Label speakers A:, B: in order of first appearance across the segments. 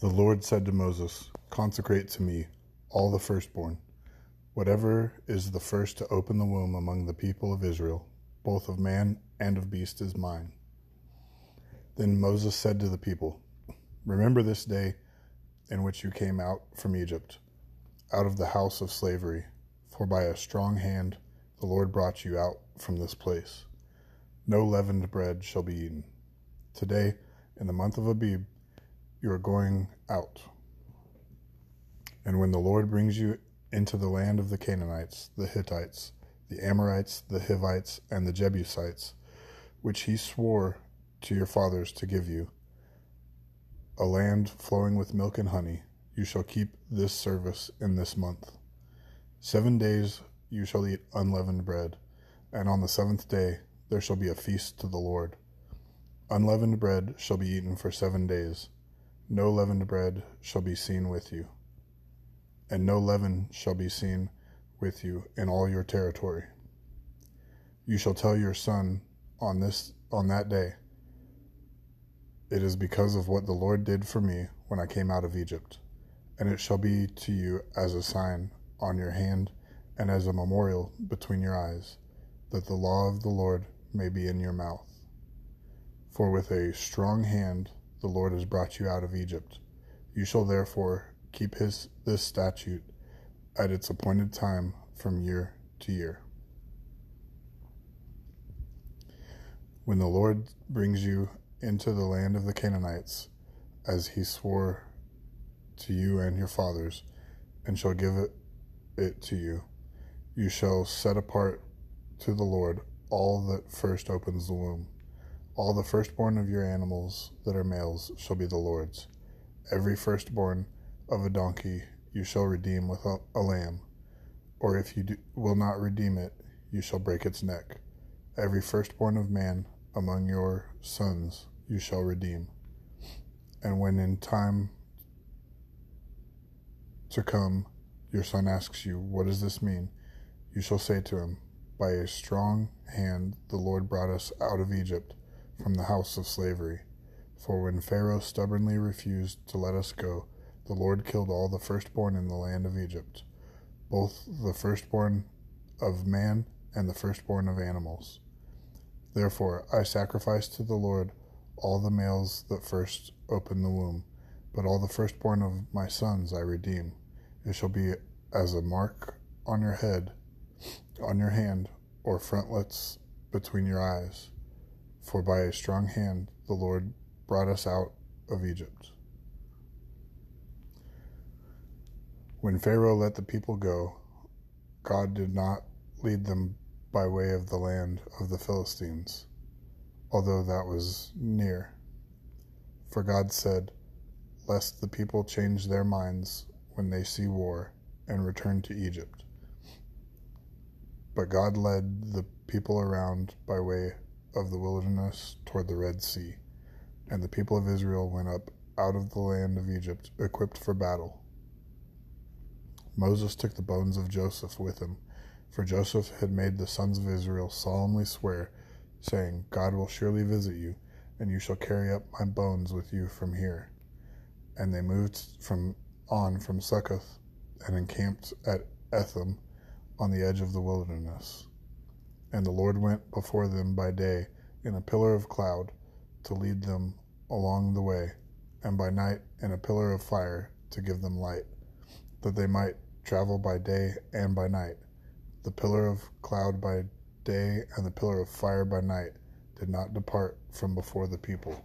A: The Lord said to Moses, Consecrate to me all the firstborn. Whatever is the first to open the womb among the people of Israel, both of man and of beast, is mine. Then Moses said to the people, Remember this day in which you came out from Egypt, out of the house of slavery, for by a strong hand the Lord brought you out from this place. No leavened bread shall be eaten. Today, in the month of Abib, you are going out. And when the Lord brings you into the land of the Canaanites, the Hittites, the Amorites, the Hivites, and the Jebusites, which he swore to your fathers to give you, a land flowing with milk and honey, you shall keep this service in this month. Seven days you shall eat unleavened bread, and on the seventh day there shall be a feast to the Lord. Unleavened bread shall be eaten for seven days. No leavened bread shall be seen with you, and no leaven shall be seen with you in all your territory. You shall tell your son on this on that day, It is because of what the Lord did for me when I came out of Egypt, and it shall be to you as a sign on your hand and as a memorial between your eyes, that the law of the Lord may be in your mouth. For with a strong hand the Lord has brought you out of Egypt. You shall therefore keep his this statute at its appointed time from year to year. When the Lord brings you into the land of the Canaanites, as he swore to you and your fathers, and shall give it, it to you, you shall set apart to the Lord all that first opens the womb. All the firstborn of your animals that are males shall be the Lord's. Every firstborn of a donkey you shall redeem with a, a lamb, or if you do, will not redeem it, you shall break its neck. Every firstborn of man among your sons you shall redeem. And when in time to come your son asks you, What does this mean? you shall say to him, By a strong hand the Lord brought us out of Egypt from the house of slavery. For when Pharaoh stubbornly refused to let us go, the Lord killed all the firstborn in the land of Egypt, both the firstborn of man and the firstborn of animals. Therefore I sacrifice to the Lord all the males that first open the womb, but all the firstborn of my sons I redeem. It shall be as a mark on your head, on your hand, or frontlets between your eyes. For by a strong hand the Lord brought us out of Egypt. When Pharaoh let the people go, God did not lead them by way of the land of the Philistines, although that was near. For God said, Lest the people change their minds when they see war and return to Egypt. But God led the people around by way of the wilderness toward the Red Sea, and the people of Israel went up out of the land of Egypt equipped for battle. Moses took the bones of Joseph with him, for Joseph had made the sons of Israel solemnly swear, saying, God will surely visit you, and you shall carry up my bones with you from here. And they moved from on from Succoth and encamped at Etham on the edge of the wilderness. And the Lord went before them by day in a pillar of cloud to lead them along the way, and by night in a pillar of fire to give them light, that they might travel by day and by night. The pillar of cloud by day and the pillar of fire by night did not depart from before the people.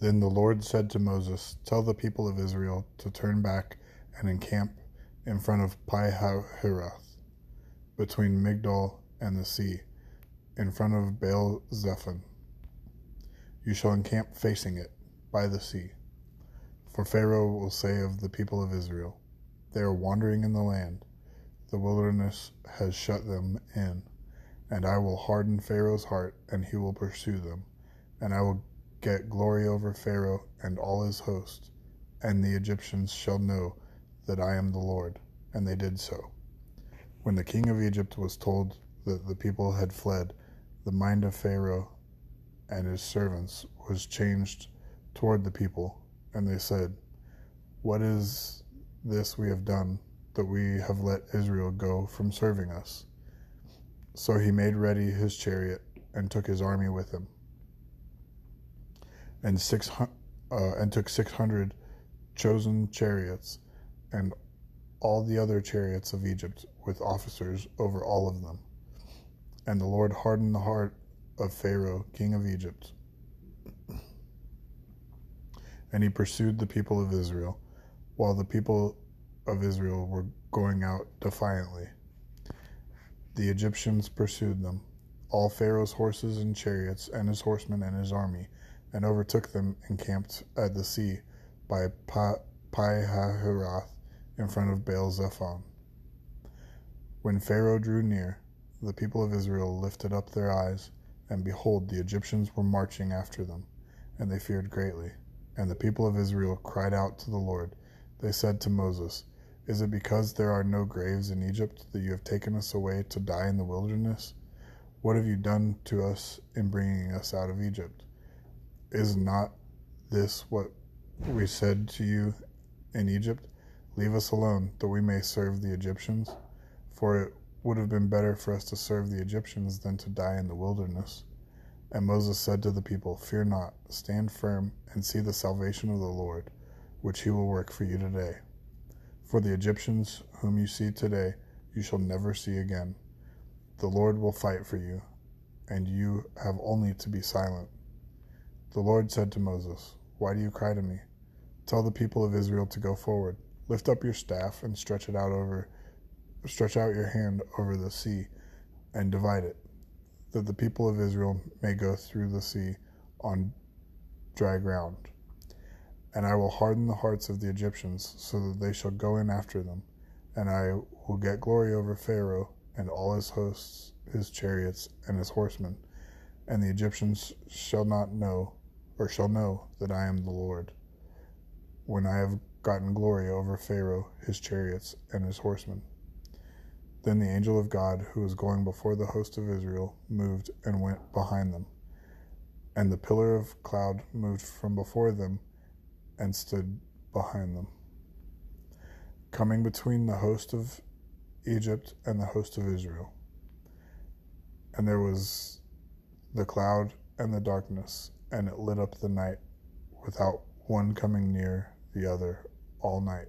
A: Then the Lord said to Moses, Tell the people of Israel to turn back and encamp in front of Pi Hahiroth, between Migdol and the sea, in front of Baal Zephon. You shall encamp facing it, by the sea. For Pharaoh will say of the people of Israel, They are wandering in the land, the wilderness has shut them in. And I will harden Pharaoh's heart, and he will pursue them. And I will get glory over Pharaoh and all his host. And the Egyptians shall know that I am the Lord. And they did so. When the king of Egypt was told that the people had fled, the mind of Pharaoh and his servants was changed toward the people, and they said, What is this we have done, that we have let Israel go from serving us? So he made ready his chariot and took his army with him, and six uh, and took six hundred chosen chariots, and all the other chariots of Egypt with officers over all of them. And the Lord hardened the heart of Pharaoh, king of Egypt. And he pursued the people of Israel, while the people of Israel were going out defiantly. The Egyptians pursued them, all Pharaoh's horses and chariots, and his horsemen and his army, and overtook them encamped at the sea by Pi-hahiroth in front of Baal Zephon. When Pharaoh drew near, the people of Israel lifted up their eyes, and behold, the Egyptians were marching after them, and they feared greatly. And the people of Israel cried out to the Lord. They said to Moses, Is it because there are no graves in Egypt that you have taken us away to die in the wilderness? What have you done to us in bringing us out of Egypt? Is not this what we said to you in Egypt? Leave us alone, that we may serve the Egyptians. For it would have been better for us to serve the Egyptians than to die in the wilderness. And Moses said to the people, Fear not, stand firm, and see the salvation of the Lord, which he will work for you today. For the Egyptians whom you see today, you shall never see again. The Lord will fight for you, and you have only to be silent. The Lord said to Moses, Why do you cry to me? Tell the people of Israel to go forward. Lift up your staff and stretch it out over stretch out your hand over the sea and divide it, that the people of Israel may go through the sea on dry ground. And I will harden the hearts of the Egyptians, so that they shall go in after them, and I will get glory over Pharaoh and all his hosts, his chariots, and his horsemen, and the Egyptians shall not know, or shall know, that I am the Lord, when I have gotten glory over Pharaoh, his chariots, and his horsemen. Then the angel of God, who was going before the host of Israel, moved and went behind them. And the pillar of cloud moved from before them and stood behind them, coming between the host of Egypt and the host of Israel. And there was the cloud and the darkness, and it lit up the night without one coming near the other all night.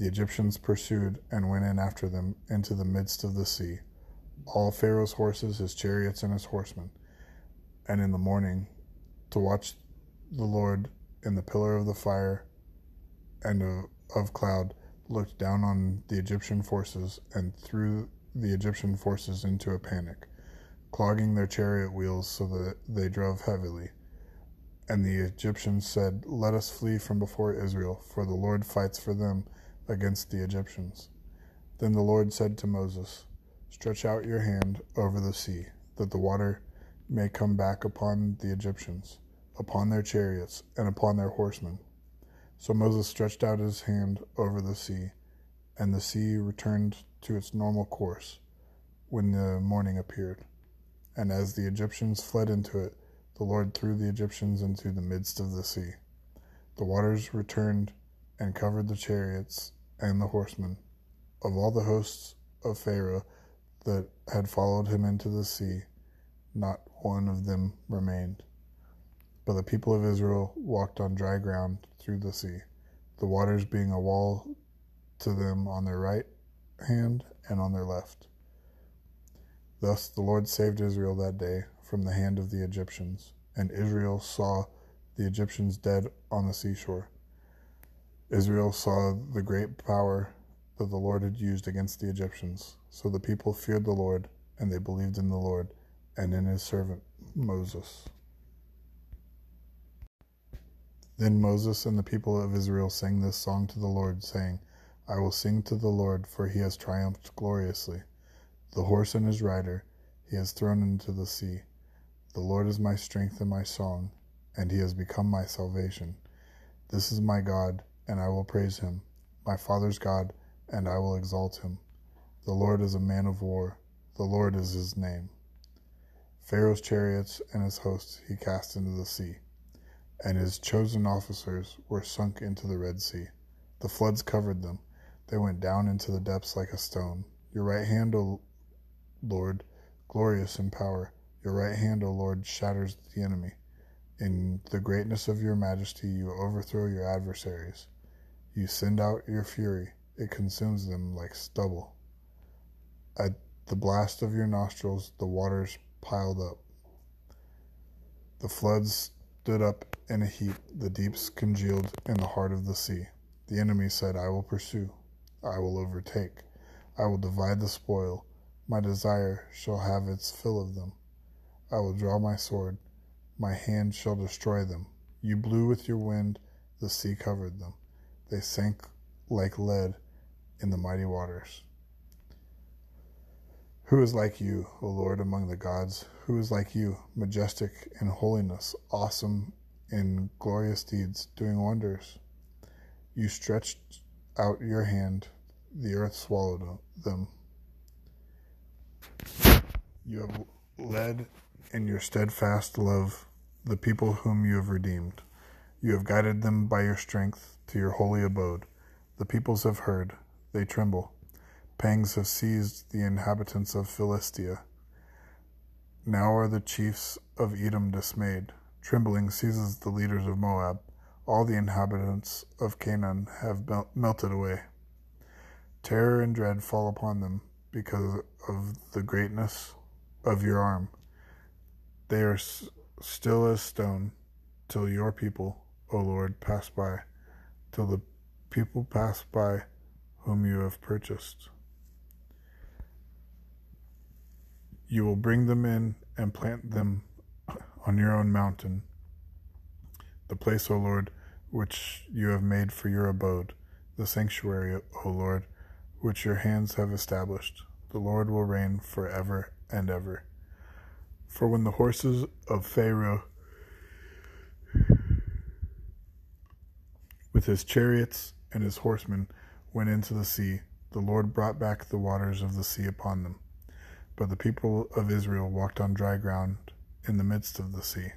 A: The Egyptians pursued and went in after them into the midst of the sea, all Pharaoh's horses, his chariots, and his horsemen. And in the morning, to watch the Lord in the pillar of the fire and of, of cloud looked down on the Egyptian forces and threw the Egyptian forces into a panic, clogging their chariot wheels so that they drove heavily. And the Egyptians said, Let us flee from before Israel, for the Lord fights for them against the Egyptians. Then the Lord said to Moses, Stretch out your hand over the sea, that the water may come back upon the Egyptians, upon their chariots, and upon their horsemen. So Moses stretched out his hand over the sea, and the sea returned to its normal course when the morning appeared. And as the Egyptians fled into it, the Lord threw the Egyptians into the midst of the sea. The waters returned and covered the chariots and the horsemen of all the hosts of Pharaoh that had followed him into the sea, not one of them remained. But the people of Israel walked on dry ground through the sea, the waters being a wall to them on their right hand and on their left. Thus the Lord saved Israel that day from the hand of the Egyptians, and Israel saw the Egyptians dead on the seashore. Israel saw the great power that the Lord had used against the Egyptians. So the people feared the Lord, and they believed in the Lord and in his servant Moses. Then Moses and the people of Israel sang this song to the Lord, saying, I will sing to the Lord, for he has triumphed gloriously. The horse and his rider he has thrown into the sea. The Lord is my strength and my song, and he has become my salvation. This is my God, and I will praise him, my father's God, and I will exalt him. The Lord is a man of war, the Lord is his name. Pharaoh's chariots and his hosts he cast into the sea, and his chosen officers were sunk into the Red Sea. The floods covered them, they went down into the depths like a stone. Your right hand, O Lord, glorious in power, your right hand, O Lord, shatters the enemy. In the greatness of your majesty, you overthrow your adversaries. You send out your fury, it consumes them like stubble. At the blast of your nostrils, the waters piled up. The floods stood up in a heap, the deeps congealed in the heart of the sea. The enemy said, I will pursue, I will overtake, I will divide the spoil. My desire shall have its fill of them. I will draw my sword, my hand shall destroy them. You blew with your wind, the sea covered them. They sank like lead in the mighty waters. Who is like you, O Lord, among the gods? Who is like you, majestic in holiness, awesome in glorious deeds, doing wonders? You stretched out your hand, the earth swallowed them. You have led in your steadfast love the people whom you have redeemed. You have guided them by your strength to your holy abode. The peoples have heard, they tremble. Pangs have seized the inhabitants of Philistia. Now are the chiefs of Edom dismayed. Trembling seizes the leaders of Moab. All the inhabitants of Canaan have melted away. Terror and dread fall upon them because of the greatness of your arm. They are still as stone till your people, O Lord, pass by, till the people pass by whom you have purchased. You will bring them in and plant them on your own mountain, the place, O Lord, which you have made for your abode, the sanctuary, O Lord, which your hands have established. The Lord will reign for ever and ever. For when the horses of Pharaoh with his chariots and his horsemen went into the sea, the Lord brought back the waters of the sea upon them. But the people of Israel walked on dry ground in the midst of the sea.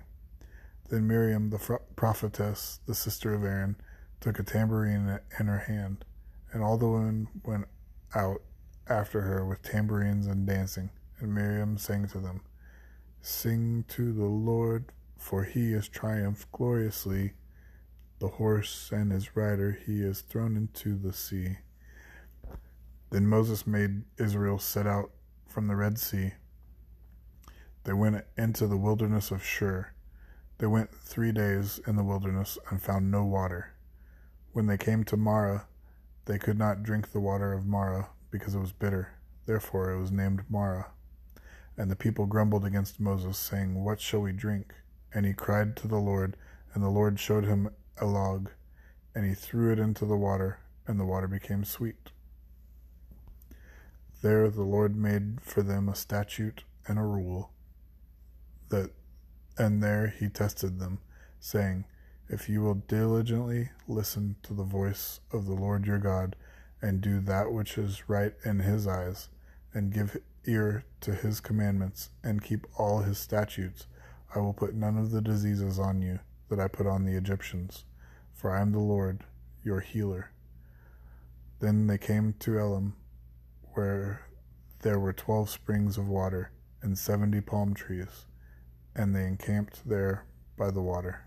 A: Then Miriam, the prophetess, the sister of Aaron, took a tambourine in her hand, and all the women went out after her with tambourines and dancing. And Miriam sang to them, Sing to the Lord, for he has triumphed gloriously. The horse and his rider he has thrown into the sea. Then Moses made Israel set out from the Red Sea. They went into the wilderness of Shur. They went three days in the wilderness and found no water. When they came to Marah, they could not drink the water of Marah because it was bitter. Therefore it was named Marah. And the people grumbled against Moses, saying, What shall we drink? And he cried to the Lord, and the Lord showed him a log, and he threw it into the water, and the water became sweet. There the Lord made for them a statute and a rule, that, and there he tested them, saying, If you will diligently listen to the voice of the Lord your God, and do that which is right in his eyes, and give ear to his commandments, and keep all his statutes, I will put none of the diseases on you that I put on the Egyptians, for I am the Lord, your healer. Then they came to Elim, where there were twelve springs of water and seventy palm trees, and they encamped there by the water.